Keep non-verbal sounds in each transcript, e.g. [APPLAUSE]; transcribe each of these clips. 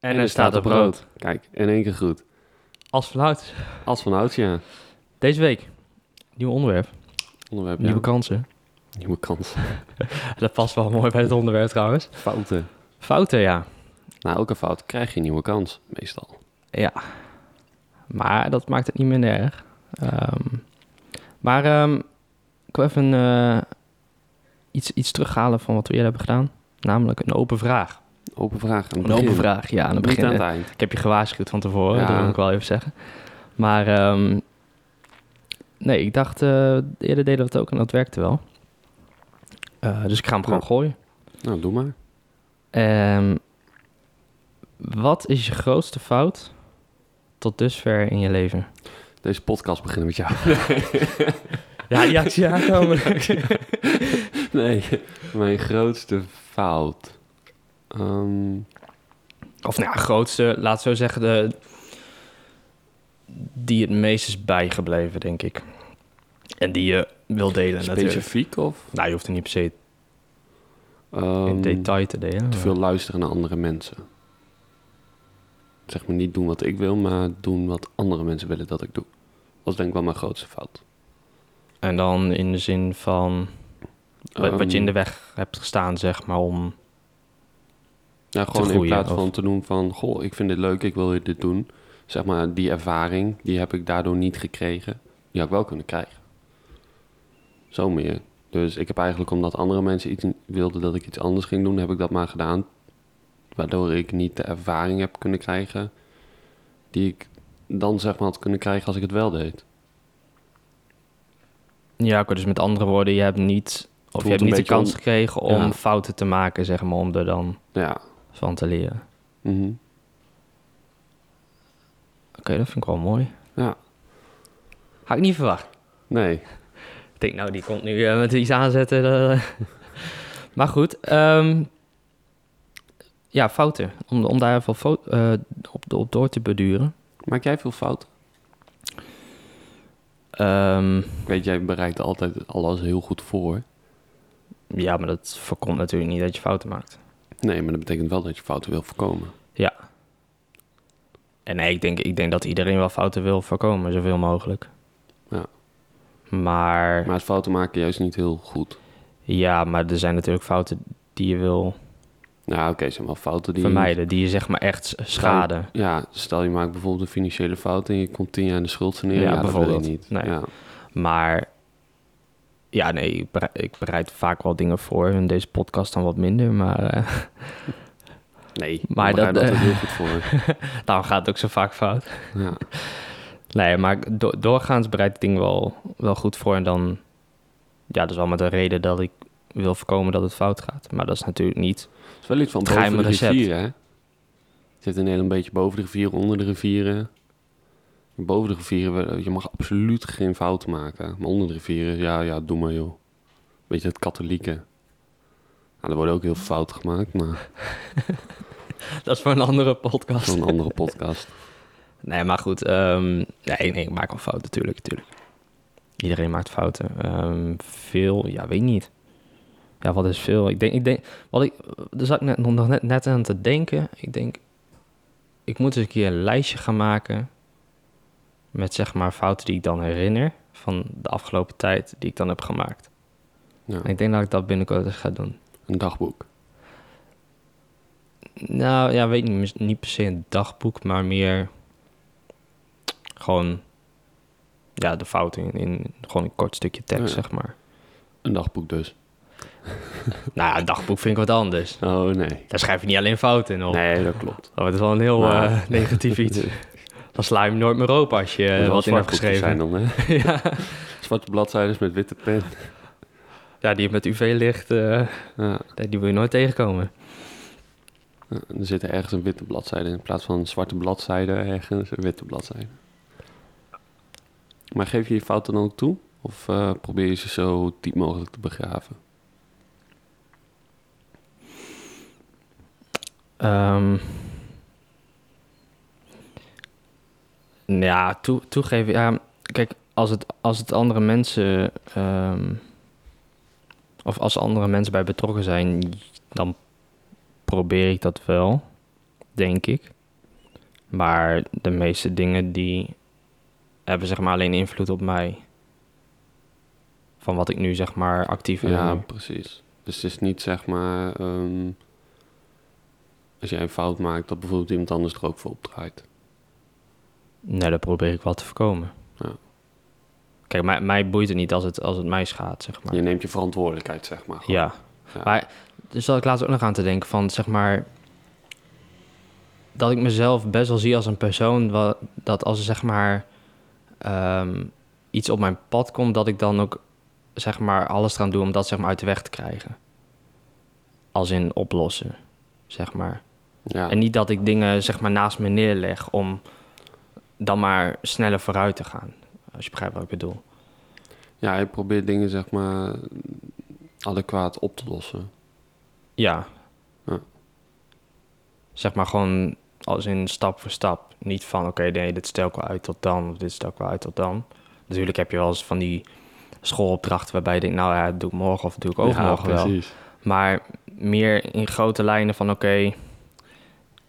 En, er staat op rood. Kijk, in één keer goed. Als vanouds. Als van ouds, ja. Deze week, nieuw onderwerp, Onderwerp, nieuwe ja. kansen. Nieuwe kans. [LAUGHS] Dat past wel mooi bij het onderwerp trouwens. Fouten. Fouten, ja. Na elke fout krijg je een nieuwe kans, meestal. Ja. Maar dat maakt het niet minder erg. Ehm, maar ehm, ik wil even eh, iets, iets terughalen van wat we eerder hebben gedaan. Namelijk een open vraag. Open vraag. Aan het Een open vraag, ja, aan het Niet begin. aan het eind. Ik heb je gewaarschuwd van tevoren, Ja. dat wil ik wel even zeggen. Maar ehm, nee, ik dacht, eh, eerder deden we het ook en dat werkte wel. Eh, dus ik ga hem gewoon Ja. gooien. Nou, doe maar. Ehm, wat is je grootste fout tot dusver in je leven? Deze podcast beginnen met jou. [LAUGHS] Ja, die actie aankomen. [LAUGHS] nee, mijn grootste fout. Ehm, of nou ja, grootste, laat zo zeggen, de, die het meest is bijgebleven, denk ik. En die je wil delen natuurlijk. specifiek of? Nou, je hoeft er niet per se in Ehm, detail te delen. Te veel luisteren naar andere mensen. Zeg maar niet doen wat ik wil, maar doen wat andere mensen willen dat ik doe. Dat is denk ik wel mijn grootste fout. En dan in de zin van wat, wat je in de weg hebt gestaan, zeg maar, om... Ja, gewoon in plaats of- van te doen van... Goh, ik vind dit leuk, ik wil dit doen. Zeg maar, die ervaring, die heb ik daardoor niet gekregen. Die had ik wel kunnen krijgen. Zo meer. Dus ik heb eigenlijk, omdat andere mensen iets wilden dat ik iets anders ging doen... heb ik dat maar gedaan. Waardoor ik niet de ervaring heb kunnen krijgen... die ik dan zeg maar had kunnen krijgen als ik het wel deed. Ja, dus met andere woorden, je hebt niet... Of je hebt niet de kans on- gekregen om Ja. fouten te maken, zeg maar, om er dan Ja. Van te leren. mhm. Oké, dat vind ik wel mooi. Ja. Had ik niet verwacht. Nee. [LAUGHS] Ik denk, nou, die komt nu eh, met iets aanzetten. eh. [LAUGHS] maar goed, ehm, ja, fouten. Om, om daar even fo- eh, op, op door te beduren. Maak jij veel fouten? Ik weet, jij bereidt altijd alles heel goed voor. ja, maar dat voorkomt natuurlijk niet dat je fouten maakt. Nee, maar dat betekent wel dat je fouten wil voorkomen. Ja. En nee, ik denk, ik denk dat iedereen wel fouten wil voorkomen, zoveel mogelijk. Ja. Maar, Maar het fouten maken juist niet heel goed. ja, maar er zijn natuurlijk fouten die je wil Nou, oké, zijn wel fouten die... vermijden, die je zeg maar echt s- schaden. Ja, stel je maakt bijvoorbeeld een financiële fout en je komt tien jaar in de schuld saneren. Ja, bijvoorbeeld. niet. Nee. Ja. Maar ja, nee, ik bereid, ik bereid vaak wel dingen voor. In deze podcast dan wat minder, maar eh, [LAUGHS] Nee, Maar dat, dat heel goed voor. [LAUGHS] daarom gaat het ook zo vaak fout. Ja. [LAUGHS] Nee, maar do- doorgaans bereid ik dingen wel, wel goed voor. En dan, ja, dat is wel met de reden dat ik wil voorkomen dat het fout gaat. Maar dat is natuurlijk niet. Het is wel iets van Het boven geheime de hè? Het zit een heel een beetje boven de rivieren, onder de rivieren. Boven de rivieren, je mag absoluut geen fouten maken. Maar onder de rivieren, ja, ja, doe maar joh. Beetje het katholieke. Nou, er worden ook heel veel fouten gemaakt, maar [LAUGHS] Dat is voor een andere podcast. zo'n andere podcast. [LAUGHS] Nee, maar goed. ehm, nee, nee, ik maak wel fouten, natuurlijk, natuurlijk. Iedereen maakt fouten. Ehm, veel, ja, weet niet. Ja, wat is veel? Ik denk, ik denk, wat ik, daar zat ik net, nog net, net aan te denken. Ik denk, ik moet eens een keer een lijstje gaan maken met zeg maar fouten die ik dan herinner van de afgelopen tijd die ik dan heb gemaakt. Ja, En ik denk dat ik dat binnenkort eens ga doen. een dagboek. Nou ja, weet niet, niet per se een dagboek, maar meer gewoon ja, de fouten in, in gewoon een kort stukje tekst, Ja. zeg maar. Een dagboek dus. [LAUGHS] Nou ja, een dagboek vind ik wat anders. Oh, nee. Daar schrijf je niet alleen fouten in op. Nee, dat klopt. Oh, het is wel een heel Maar- eh, negatief iets. [LAUGHS] Dan sla je hem nooit meer open als je wat in hebt geschreven. zijn dan, hè? [LAUGHS] ja. [LAUGHS] Zwarte bladzijden met witte pen. ja, die met UV-licht, eh, Ja. die wil je nooit tegenkomen. Ja, er zit ergens een witte bladzijde in plaats van een zwarte bladzijde ergens een witte bladzijde. Maar geef je je fouten dan ook toe? Of eh, probeer je ze zo diep mogelijk te begraven? Ehm, ja, toe, toegeven. Ja, kijk, als het, als het andere mensen. ehm, of als andere mensen bij betrokken zijn, dan probeer ik dat wel. denk ik. Maar de meeste dingen die hebben zeg maar alleen invloed op mij. Van wat ik nu zeg maar actief ben. Ja, nu. precies. Dus het is niet zeg maar... ehm, als jij een fout maakt, dat bijvoorbeeld iemand anders er ook voor opdraait. Nee, dat probeer ik wel te voorkomen. Ja. Kijk, mij, mij boeit het niet als het, als het mij schaadt, zeg maar. Je neemt je verantwoordelijkheid, zeg maar. gewoon. Ja. Ja. Maar dus zat ik laatst ook nog aan te denken van, zeg maar... Dat ik mezelf best wel zie als een persoon... Wat, dat als er zeg maar ehm, iets op mijn pad komt... dat ik dan ook zeg maar alles eraan doe om dat zeg maar uit de weg te krijgen. Als in oplossen, zeg maar. Ja. En niet dat ik dingen zeg maar naast me neerleg om dan maar sneller vooruit te gaan. Als je begrijpt wat ik bedoel. ja, je probeert dingen zeg maar adequaat op te lossen. Ja. Ja. Zeg maar gewoon als in stap voor stap. Niet van oké, nee, dit stel ik wel uit tot dan. Of dit stel ik wel uit tot dan. Natuurlijk heb je wel eens van die schoolopdrachten waarbij je denkt, nou ja, doe ik morgen of doe ik overmorgen ja, wel. precies. Maar meer in grote lijnen van oké.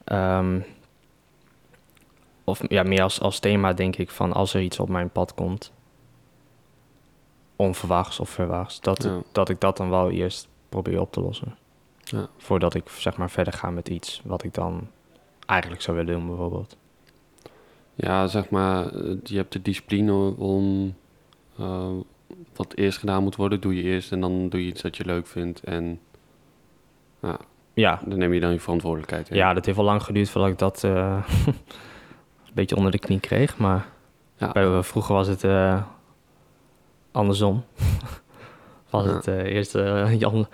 ehm, of ja, meer als, als thema denk ik van als er iets op mijn pad komt. Onverwachts of verwachts. Dat, Ja. dat ik dat dan wel eerst probeer op te lossen. Ja. Voordat ik zeg maar verder ga met iets wat ik dan eigenlijk zou willen doen bijvoorbeeld. Ja, zeg maar, eh, je hebt de discipline om eh, wat eerst gedaan moet worden, doe je eerst en dan doe je iets dat je leuk vindt en Ja, dan neem je dan je verantwoordelijkheid in. ja dat heeft wel lang geduurd voordat ik dat eh, [LAUGHS] een beetje onder de knie kreeg. Maar Ja. bij, vroeger was het eh, andersom. [LAUGHS] was Ja. het eh, eerst eh, Jan,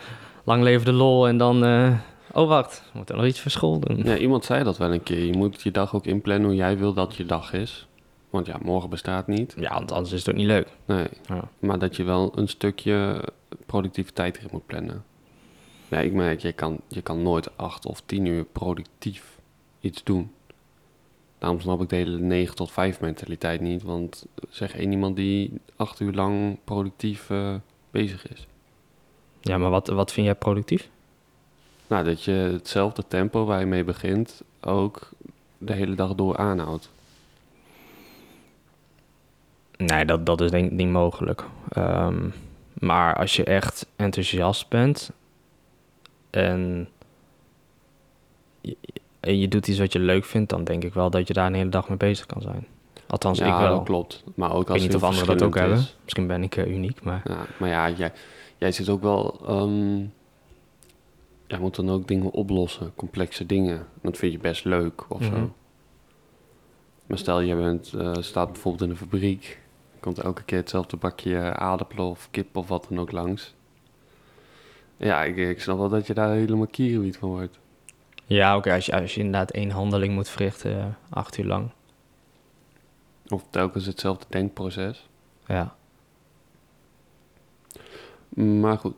lang leven de lol en dan... eh, oh wacht, we moeten nog iets voor school doen. Ja, iemand zei dat wel een keer. Je moet je dag ook inplannen hoe jij wil dat je dag is. Want ja, morgen bestaat niet. Ja, want anders is het ook niet leuk. Nee, Ja. maar dat je wel een stukje productiviteit erin moet plannen. Ja, ik merk, je kan, je kan nooit acht of tien uur productief iets doen. Daarom snap ik de hele 9 tot 5 mentaliteit niet. Want zeg één iemand die acht uur lang productief eh, bezig is. Ja, maar wat, wat vind jij productief? Nou, dat je hetzelfde tempo waar je mee begint ook de hele dag door aanhoudt. Nee, dat, dat is denk ik niet mogelijk. Ehm, maar als je echt enthousiast bent en en je doet iets wat je leuk vindt, dan denk ik wel dat je daar een hele dag mee bezig kan zijn. Althans, ja, ik wel. dat klopt. Maar ook Ik als weet niet of anderen dat ook hebben. Misschien ben ik eh, uniek, maar Ja, maar ja, jij, jij zit ook wel... ehm, jij moet dan ook dingen oplossen, complexe dingen. Dat vind je best leuk of Mhm. zo. Maar stel, je bent, eh, staat bijvoorbeeld in een fabriek. Komt elke keer hetzelfde bakje aardappelen of kip of wat dan ook langs. Ja, ik, ik snap wel dat je daar helemaal kierenwiet van wordt. Ja, oké, als, je, als je inderdaad één handeling moet verrichten, eh, acht uur lang. Of telkens hetzelfde denkproces. Ja. Maar goed.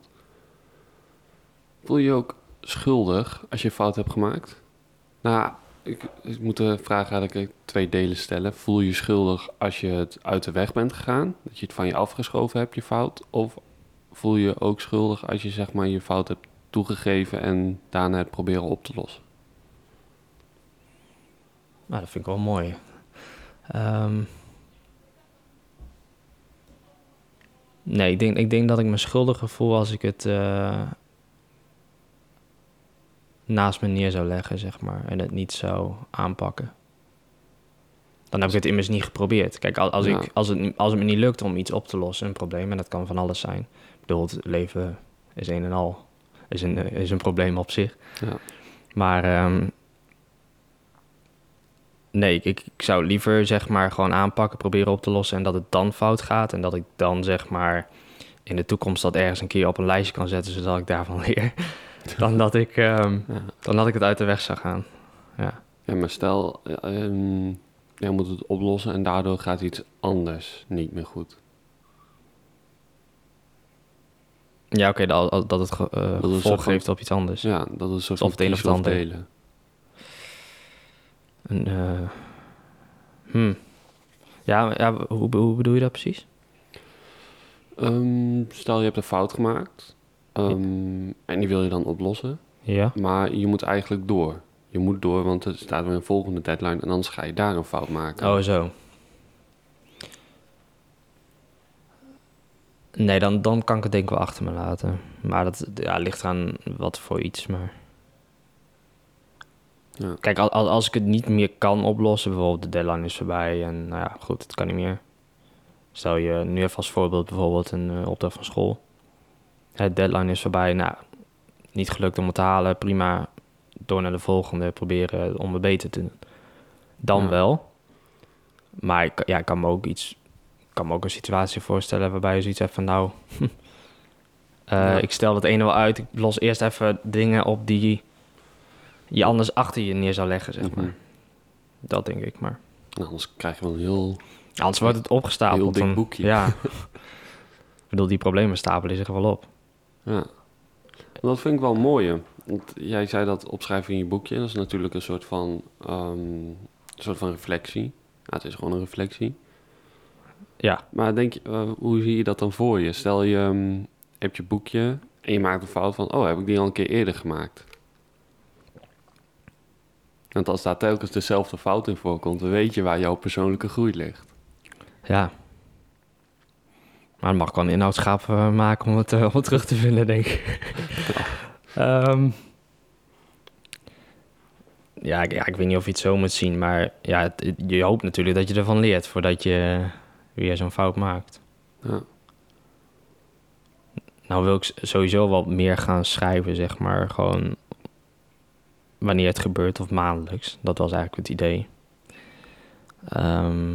Voel je je ook schuldig als je fout hebt gemaakt? Nou, ik, ik moet de vraag eigenlijk in twee delen stellen. Voel je je schuldig als je het uit de weg bent gegaan? Dat je het van je afgeschoven hebt, je fout? Of voel je je ook schuldig als je zeg maar je fout hebt toegegeven en daarna het proberen op te lossen? Nou, dat vind ik wel mooi. Ehm, nee, ik denk, ik denk dat ik me schuldig voel als ik het eh, naast me neer zou leggen, zeg maar. En het niet zou aanpakken. Dan heb ik het immers niet geprobeerd. Kijk, als, als, Ja. ik, als, het, als het me niet lukt om iets op te lossen, een probleem, en dat kan van alles zijn. Ik bedoel, het leven is een en al, is een, eh, is een probleem op zich. Ja. Maar ehm, nee, ik, ik, zou liever zeg maar gewoon aanpakken, proberen op te lossen en dat het dan fout gaat. En dat ik dan zeg maar in de toekomst dat ergens een keer op een lijstje kan zetten, zodat ik daarvan [LAUGHS] leer. dan, dat ik, ehm, Ja. dan dat ik het uit de weg zou gaan. Ja. Ja, maar stel, eh, ehm, jij moet het oplossen en daardoor gaat iets anders niet meer goed. Ja, oké, dat, dat het ge, eh, Dat gevolg van- geeft op iets anders. Ja, dat is een soort Of van het een of het ander. delen. En, eh, hmm. Ja, ja hoe, hoe bedoel je dat precies? Ehm, stel je hebt een fout gemaakt ehm, en die wil je dan oplossen, Ja. maar je moet eigenlijk door. je moet door, want er staat weer een volgende deadline en anders ga je daar een fout maken. Oh, zo. Nee, dan, dan kan ik het denk ik wel achter me laten. Maar dat ja, ligt aan wat voor iets. Maar Ja. kijk, als, als ik het niet meer kan oplossen, bijvoorbeeld de deadline is voorbij en nou ja, goed, het kan niet meer. Stel je nu even als voorbeeld bijvoorbeeld een eh, opdracht van school. Het deadline is voorbij, nou, niet gelukt om het te halen, prima. Door naar de volgende, proberen om het beter te doen. Dan Ja. wel. Maar ik, ja, ik kan me ook iets, kan me ook een situatie voorstellen waarbij je zoiets hebt van nou, [LAUGHS] eh, Ja. ik stel het ene wel uit, ik los eerst even dingen op die je anders achter je neer zou leggen, zeg maar. Mhm. Dat denk ik, maar Nou, anders krijg je wel een heel... anders wordt het opgestapeld. Heel dik dan- boekje. Ja. [LAUGHS] ik bedoel, die problemen stapelen zich wel op. Ja. Dat vind ik wel mooi. Want jij zei dat opschrijven in je boekje. Dat is natuurlijk een soort van, ehm, een soort van reflectie. Ja, het is gewoon een reflectie. Ja, Maar denk je, eh, hoe zie je dat dan voor je? Stel je ehm, hebt je boekje en je maakt een fout van... oh, heb ik die al een keer eerder gemaakt? Want als daar telkens dezelfde fout in voorkomt... dan weet je waar jouw persoonlijke groei ligt. ja. Maar dan mag ik wel een inhoudschaap eh, maken om het, om het terug te vinden, denk ik. [LAUGHS] Ehm, ja, ik, ja, ik weet niet of je het zo moet zien, maar ja, het- je hoopt natuurlijk dat je ervan leert voordat je weer zo'n fout maakt. Ja. Nou wil ik sowieso wat meer gaan schrijven, zeg maar. Gewoon wanneer het gebeurt of maandelijks. Dat was eigenlijk het idee. Ehm,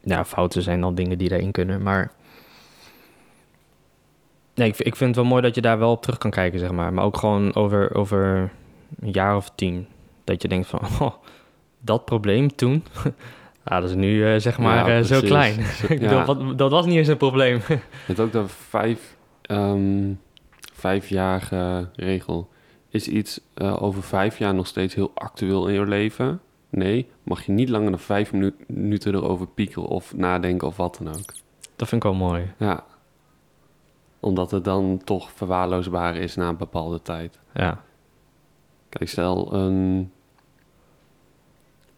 ja, fouten zijn dan dingen die erin kunnen, maar... Nee, ik, ik vind het wel mooi dat je daar wel op terug kan kijken, zeg maar. Maar ook gewoon over, over een jaar of tien. Dat je denkt van, [LAUGHS] oh, dat probleem toen... ah, dat is nu, eh, zeg maar, Ja, eh, zo klein. [LAUGHS] Ik bedoel, Ja. wat, dat was niet eens een probleem. [LAUGHS] Het ook de vijf, ehm vijfjarige regel. Is iets eh, over vijf jaar nog steeds heel actueel in je leven? Nee, mag je niet langer dan vijf minu- minuten erover piekeren of nadenken of wat dan ook. Dat vind ik wel mooi. Ja. Omdat het dan toch verwaarloosbaar is na een bepaalde tijd. Ja, Kijk, stel een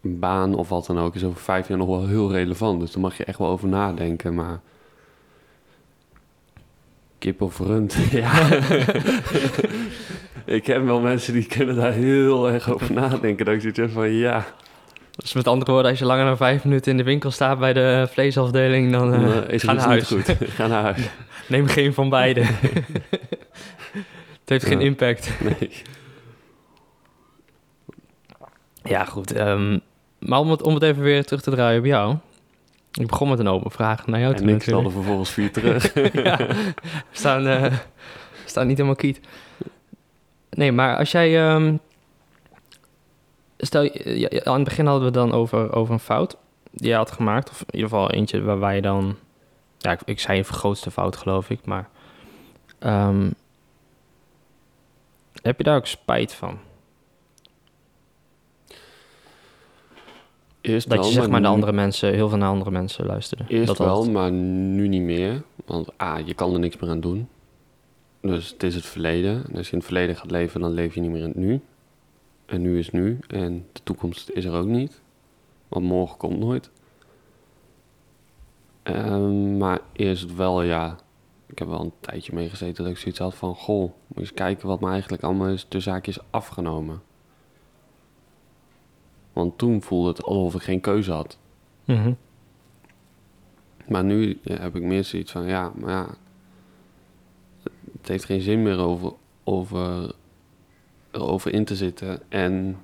baan of wat dan ook is over vijf jaar nog wel heel relevant. Dus daar mag je echt wel over nadenken, maar... Kip of rund, [LAUGHS] ja. ik heb wel mensen die kunnen daar heel erg over nadenken. Dat ik zoiets van, ja, dus met andere woorden, als je langer dan vijf minuten in de winkel staat bij de vleesafdeling, dan dan is ga het naar niet huis. goed. [LAUGHS] Ga naar huis. Neem geen van beide. [LAUGHS] het heeft geen impact. Nee. Ja, goed. ehm, maar om het, om het even weer terug te draaien op jou. Ik begon met een open vraag naar jou toe En ik stelde vervolgens vier [LAUGHS] terug. ja, we staan, eh, we staan niet helemaal kiet. Nee, maar als jij... ehm, stel, ja, aan het begin hadden we het dan over, over een fout die je had gemaakt. Of in ieder geval eentje waarbij je dan... Ja, ik, ik zei je grootste fout, geloof ik. Maar ehm, heb je daar ook spijt van? Eerst Dat wel, je zeg maar naar andere mensen, heel veel naar andere mensen luisterde. Eerst dat wel, maar nu niet meer. Want A, je kan er niks meer aan doen. Dus het is het verleden. En als je in het verleden gaat leven, dan leef je niet meer in het nu. En nu is nu. En de toekomst is er ook niet. Want morgen komt nooit. Ehm, maar eerst wel, ja. Ik heb wel een tijdje meegezeten dat ik zoiets had van... Goh, moet je eens kijken wat me eigenlijk allemaal is de zaakjes afgenomen. Want toen voelde het alsof ik geen keuze had. Mhm. Maar nu ja, heb ik meer zoiets van, ja, maar ja, het heeft geen zin meer over, over, erover in te zitten. En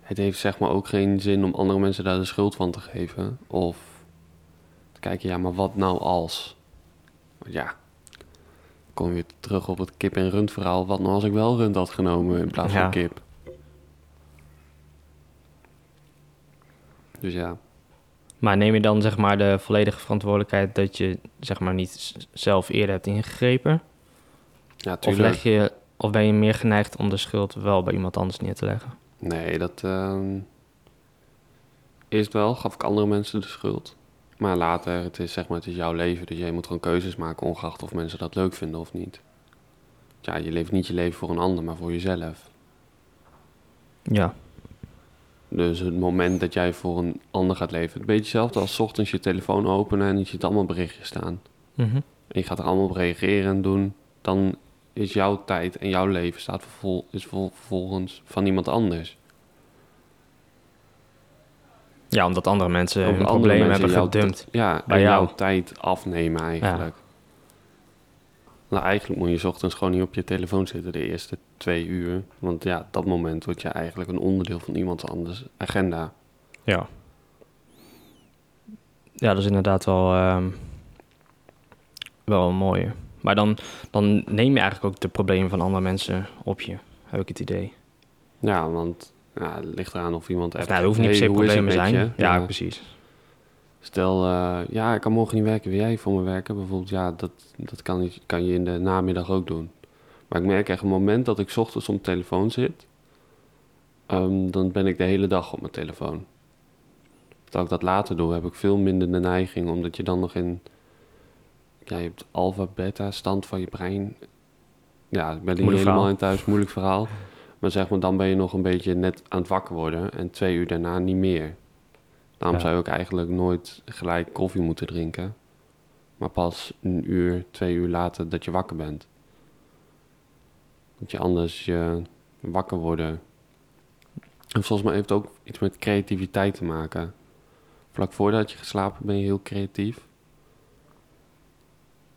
het heeft zeg maar ook geen zin om andere mensen daar de schuld van te geven. Of te kijken, ja, maar wat nou als? Want ja, kom je terug op het kip- en rund verhaal. Wat nou als ik wel rund had genomen in plaats Ja. van kip? Dus ja. Maar neem je dan zeg maar de volledige verantwoordelijkheid dat je zeg maar niet zelf eerder hebt ingegrepen? Ja, Of, tuurlijk. leg je, of ben je meer geneigd om de schuld wel bij iemand anders neer te leggen? Nee, dat. ehm, eerst wel gaf ik andere mensen de schuld. Maar later, het is zeg maar, het is jouw leven. Dus jij moet gewoon keuzes maken, ongeacht of mensen dat leuk vinden of niet. Ja, je leeft niet je leven voor een ander, maar voor jezelf. Ja. Dus het moment dat jij voor een ander gaat leven. Een beetje hetzelfde als 's ochtends je telefoon openen en je ziet allemaal berichtjes staan. Mhm. En je gaat er allemaal op reageren en doen. Dan is jouw tijd en jouw leven staat vervol, is vol- vervolgens van iemand anders. Ja, omdat andere mensen hun andere problemen mensen hebben gedumpt. Ja, Bij en jou. jouw tijd afnemen eigenlijk. Nou, eigenlijk moet je 's ochtends gewoon niet op je telefoon zitten de eerste twee uur. Want ja, dat moment word je eigenlijk een onderdeel van iemand anders agenda. Ja. Ja, dat is inderdaad wel, ehm, wel een mooie. Maar dan, dan neem je eigenlijk ook de problemen van andere mensen op je, heb ik het idee. Ja, want ja, het ligt eraan of iemand Of, echt... nou, het hoeft niet per "Hey, se problemen zijn. je?" Ja, Ja. precies. Stel, eh, ja, ik kan morgen niet werken. Wil jij voor me werken? Bijvoorbeeld, ja, dat, dat kan, je- kan je in de namiddag ook doen. Maar ik merk echt, het moment dat ik 's ochtends op mijn telefoon zit... ehm, dan ben ik de hele dag op mijn telefoon. Terwijl ik dat later doe, heb ik veel minder de neiging... omdat je dan nog in... Ja, je hebt alfa, beta, stand van je brein. Ja, ik ben er Moeilijk helemaal verhaal. in thuis, moeilijk verhaal. Maar zeg maar, dan ben je nog een beetje net aan het wakker worden... en twee uur daarna niet meer. Daarom Ja. zou je ook eigenlijk nooit gelijk koffie moeten drinken. Maar pas een uur, twee uur later dat je wakker bent. Want je anders je wakker worden. En volgens mij heeft het ook iets met creativiteit te maken. Vlak voordat je geslapen ben je heel creatief.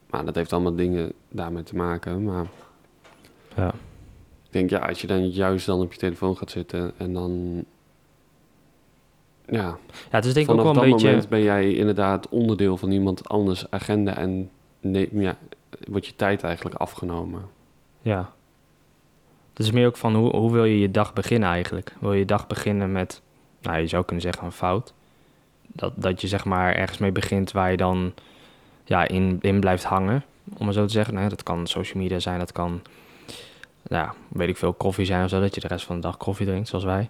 Maar dat heeft allemaal dingen daarmee te maken. Maar Ja. ik denk, ja, als je dan juist dan op je telefoon gaat zitten en dan... Ja, ja, het is denk ik ook Vanaf wel dat een beetje... moment ben jij inderdaad onderdeel van iemand anders agenda en neem, ja, wordt je tijd eigenlijk afgenomen. Ja. Het is meer ook van hoe, hoe wil je je dag beginnen eigenlijk? Wil je je dag beginnen met, nou je zou kunnen zeggen een fout. Dat, dat je zeg maar ergens mee begint waar je dan ja, in, in blijft hangen, om maar zo te zeggen. Nou, dat kan social media zijn, dat kan, ja, weet ik veel, koffie zijn of zo. Dat je de rest van de dag koffie drinkt, zoals wij.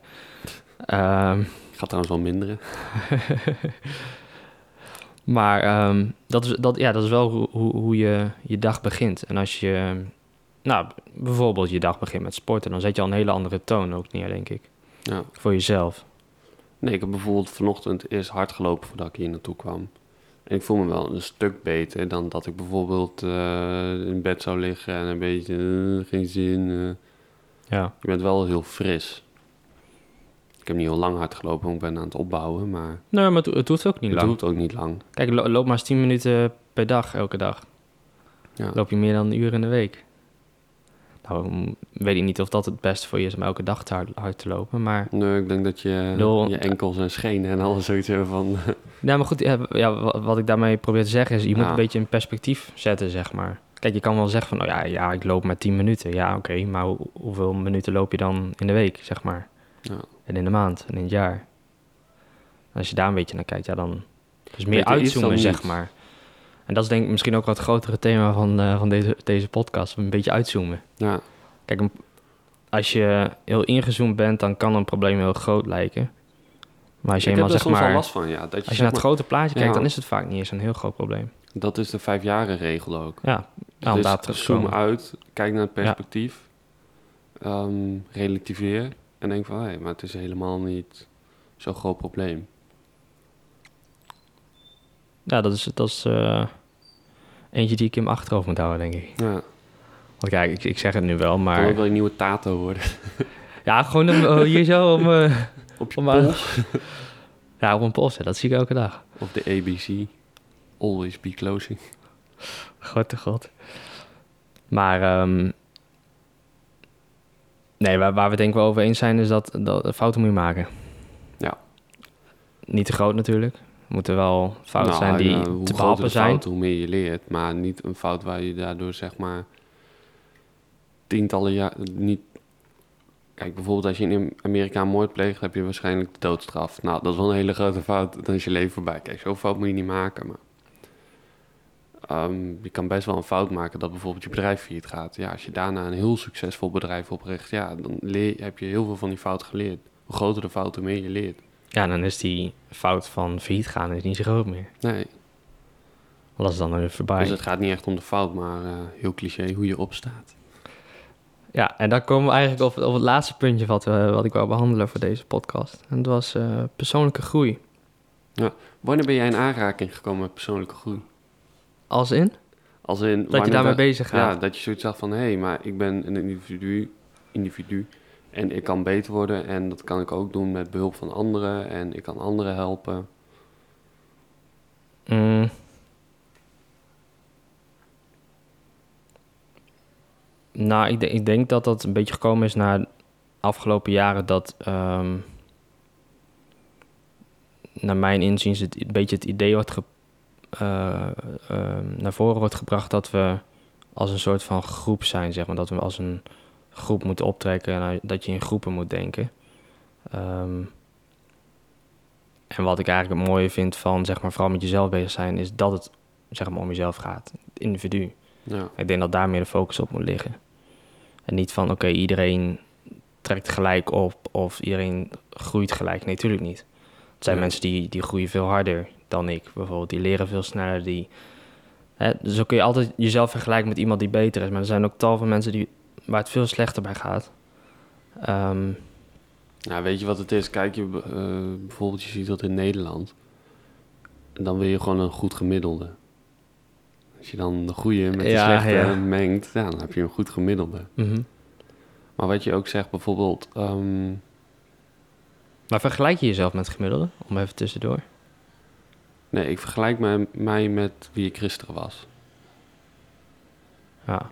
Ehm, Gaat trouwens wel minderen. [LAUGHS] Maar ehm, dat, is, dat, ja, dat is wel hoe, hoe, hoe je je dag begint. En als je, nou, bijvoorbeeld je dag begint met sporten, dan zet je al een hele andere toon ook neer, denk ik. Ja. Voor jezelf. Nee, ik heb bijvoorbeeld vanochtend eerst hard gelopen voordat ik hier naartoe kwam. En ik voel me wel een stuk beter dan dat ik bijvoorbeeld eh, in bed zou liggen en een beetje eh, geen zin. eh. Ja, Ik ben wel heel fris. Ik heb niet heel lang hard gelopen, want ik ben aan het opbouwen, maar nee, maar het, het hoeft ook niet het lang. doet ook niet lang. Kijk, lo- loop maar eens 10 minuten per dag, elke dag. Ja. Loop je meer dan een uur in de week. Nou, weet ik niet of dat het beste voor je is om elke dag te hard, hard te lopen, maar... Nee, ik denk dat je je enkels en schenen en alles zoiets hebben van... Ja, [LAUGHS] maar goed, ja, ja, wa- wat ik daarmee probeer te zeggen is, je moet een beetje in perspectief zetten, zeg maar. Kijk, je kan wel zeggen van, oh ja, ja ik loop maar 10 minuten. Ja, oké, maar hoe- hoeveel minuten loop je dan in de week, zeg maar? Ja. En in de maand en in het jaar. En als je daar een beetje naar kijkt, ja, dan dus meer uitzoomen, zeg maar. En dat is denk ik misschien ook wel het grotere thema van, eh, van deze, deze podcast, een beetje uitzoomen. Ja, Kijk, als je heel ingezoomd bent, dan kan een probleem heel groot lijken. Maar als je ik er zeg maar, last van, ja. Dat je, als je zeg naar het maar- grote plaatje kijkt, Ja. dan is het vaak niet eens een heel groot probleem. Dat is de vijfjarenregel ook. Ja, nou, dus zoom uit, kijk naar het perspectief, ehm, relativeer en denk van, hé, maar het is helemaal niet zo'n groot probleem. Ja, dat is, dat is eh, eentje die ik in mijn achterhoofd moet houden, denk ik. Ja, Want kijk, ik, ik zeg het nu wel, maar... wel een nieuwe tato worden. [LAUGHS] Ja, gewoon oh, hier zo om... eh, [LAUGHS] Op je om pols. [LAUGHS] ja, op een post, dat zie ik elke dag. Of de ABC. Always be closing. Grote god. Maar... ehm, nee, waar, waar we denk ik wel over eens zijn, is dat, dat fouten moet je maken. Ja. Niet te groot natuurlijk. Moeten wel fouten Nou, zijn die ja, te behappen zijn. fout, hoe meer je leert. Maar niet een fout waar je daardoor zeg maar tientallen jaar niet. Kijk, bijvoorbeeld als je in Amerika een moord pleegt, heb je waarschijnlijk de doodstraf. Nou, dat is wel een hele grote fout. Dan is je leven voorbij. Kijk, zo'n fout moet je niet maken. Maar ehm, je kan best wel een fout maken dat bijvoorbeeld je bedrijf failliet gaat. Ja, als je daarna een heel succesvol bedrijf opricht, ja, dan leer, heb je heel veel van die fout geleerd. Hoe groter de fout, hoe meer je leert. Ja, dan is die fout van failliet gaan is niet zo groot meer. Nee, dat is dan weer voorbij. dus het gaat niet echt om de fout, maar eh, heel cliché hoe je opstaat. Ja, en dan komen we eigenlijk op, op het laatste puntje wat, wat ik wou behandelen voor deze podcast. En dat was eh, persoonlijke groei. Wanneer ben jij in aanraking gekomen met persoonlijke groei? Als in Als in, dat je daarmee bezig gaat. Ja, dat je zoiets zag van, hé, hey, maar ik ben een individu, individu en ik kan beter worden en dat kan ik ook doen met behulp van anderen en ik kan anderen helpen. Mm. Nou, ik, de- ik denk dat dat een beetje gekomen is na de afgelopen jaren dat, ehm, naar mijn inziens, het een beetje het idee wordt naar voren wordt gebracht dat we als een soort van groep zijn, zeg maar. Dat we als een groep moeten optrekken en dat je in groepen moet denken. Ehm, en wat ik eigenlijk het mooie vind van, zeg maar, vooral met jezelf bezig zijn, is dat het, zeg maar, om jezelf gaat. Het individu. Ja, Ik denk dat daar meer de focus op moet liggen. En niet van, oké, iedereen trekt gelijk op of iedereen groeit gelijk. Nee, natuurlijk niet. Het zijn Ja. mensen die, die groeien veel harder dan ik, bijvoorbeeld. Die leren veel sneller. Die, hè, dus zo kun je altijd jezelf vergelijken met iemand die beter is. Maar er zijn ook tal van mensen die, waar het veel slechter bij gaat. Ehm, Nou, weet je wat het is? Kijk, je, eh, bijvoorbeeld je ziet dat in Nederland. En dan wil je gewoon een goed gemiddelde. Als je dan de goede met de Ja, slechte ja. mengt, ja, dan heb je een goed gemiddelde. mhm. Maar wat je ook zegt, bijvoorbeeld... ehm, Maar vergelijk je jezelf met het gemiddelde? Om even tussendoor. Nee, ik vergelijk mij, mij met wie ik gisteren was. Ja.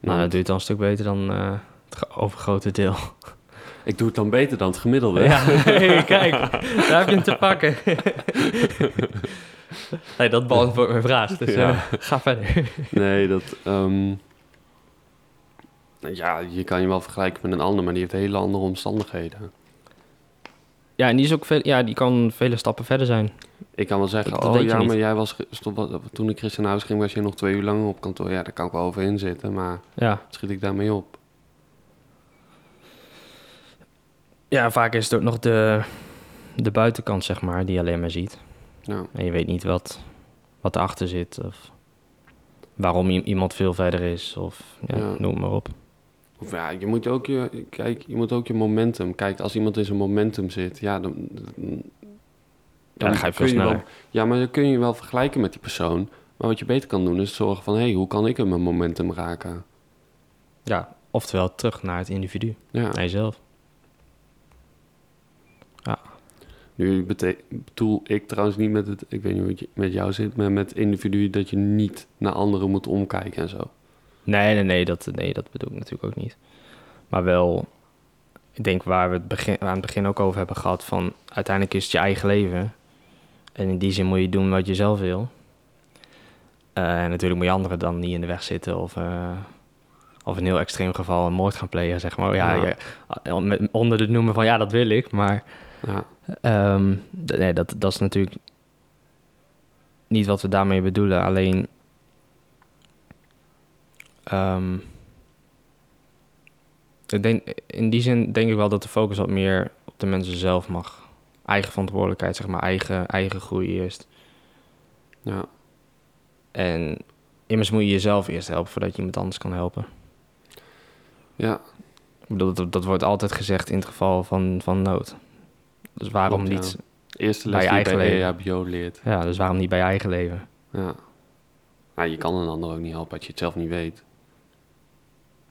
Nou, dat doe je dan een stuk beter dan eh, het overgrote deel. Ik doe het dan beter dan het gemiddelde. Ja, [LAUGHS] hey, kijk, daar heb je hem te pakken. [LAUGHS] nee, dat beantwoordt mijn vraag, dus Ja. eh, ga verder. [LAUGHS] Nee, dat... ehm, ja, je kan je wel vergelijken met een ander, maar die heeft hele andere omstandigheden. Ja, en die, is ook veel, ja, die kan vele stappen verder zijn. Ik kan wel zeggen, Dat- dat oh ja, maar jij was, toen ik gisteren naar huis ging, was je nog twee uur lang op kantoor. Ja, daar kan ik wel over inzitten, maar Ja. schiet ik daarmee op? ja, vaak is het ook nog de, de buitenkant, zeg maar, die je alleen maar ziet. Ja, En je weet niet wat, wat erachter zit of waarom iemand veel verder is of ja, Ja. noem maar op. of ja, je moet ook je, kijk, je moet ook je momentum. Kijk, als iemand in zijn momentum zit, ja, dan, dan, dan ga je veel sneller. Wel, ja, maar dan kun je wel vergelijken met die persoon. Maar wat je beter kan doen, is zorgen van, hé, hey, hoe kan ik in mijn momentum raken? Ja, oftewel terug naar het individu, Ja. naar jezelf. Nu bedoel ik trouwens niet met het, ik weet niet hoe het je- met jou zit, maar met individuen dat je niet naar anderen moet omkijken en zo. Nee, nee, nee dat, nee, dat bedoel ik natuurlijk ook niet. Maar wel, ik denk waar we het begin, aan het begin ook over hebben gehad... van uiteindelijk is het je eigen leven. En in die zin moet je doen wat je zelf wil. Eh, en natuurlijk moet je anderen dan niet in de weg zitten... of, eh, of in een heel extreem geval een moord gaan plegen, zeg maar. Ja, met- onder de noemen van ja, dat wil ik, maar... Ja, Ehm, nee, dat, dat is natuurlijk niet wat we daarmee bedoelen. Alleen. Ehm, ik denk, in die zin denk ik wel dat de focus wat meer op de mensen zelf mag. Eigen verantwoordelijkheid, zeg maar, eigen, eigen groei eerst. ja, En immers moet je jezelf eerst helpen voordat je iemand anders kan helpen. ja. Ik bedoel, dat, dat wordt altijd gezegd in het geval van, van nood. Dus waarom Klopt, ja. niet? Eerste Bij les je eigen bij leven. EHBO leert. Ja, dus waarom niet bij je eigen leven? Ja. Maar je kan een ander ook niet helpen als je het zelf niet weet.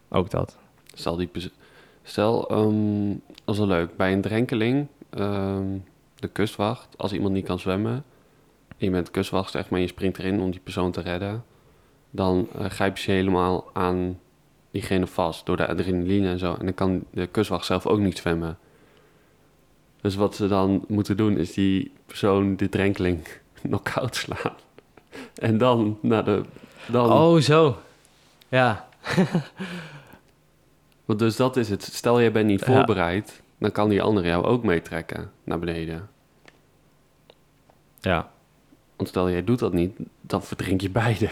Ook dat. Stel, die Stel ehm, dat is wel leuk. Bij een drenkeling, ehm, de kustwacht, als iemand niet kan zwemmen... en je bent kustwacht, zeg maar, je springt erin om die persoon te redden... dan eh, grijp je helemaal aan diegene vast door de adrenaline en zo. En dan kan de kustwacht zelf ook niet zwemmen. Dus wat ze dan moeten doen, is die persoon, de drenkeling, [LAUGHS] knock-out slaan. En dan naar de... Dan, Oh, zo. Ja. [LAUGHS] Want dus dat is het. Stel jij bent niet voorbereid, dan kan die andere jou ook meetrekken naar beneden. Ja. Want stel jij doet dat niet, dan verdrink je beide.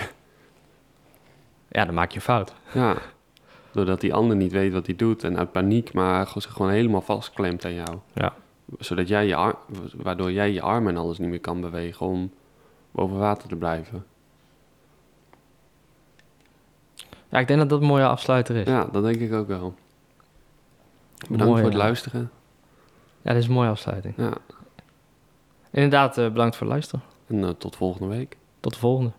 Ja, dan maak je fout. Ja. Doordat die ander niet weet wat hij doet en uit paniek maar gewoon- zich gewoon helemaal vastklemt aan jou. Ja. Zodat jij je ar- waardoor jij je armen en alles niet meer kan bewegen om boven water te blijven. Ja, ik denk dat dat een mooie afsluiter is. Ja, dat denk ik ook wel. Bedankt Mooi, voor het ja. luisteren. Ja, dit is een mooie afsluiting. Ja. Inderdaad, eh, bedankt voor het luisteren. En eh, tot volgende week. Tot de volgende.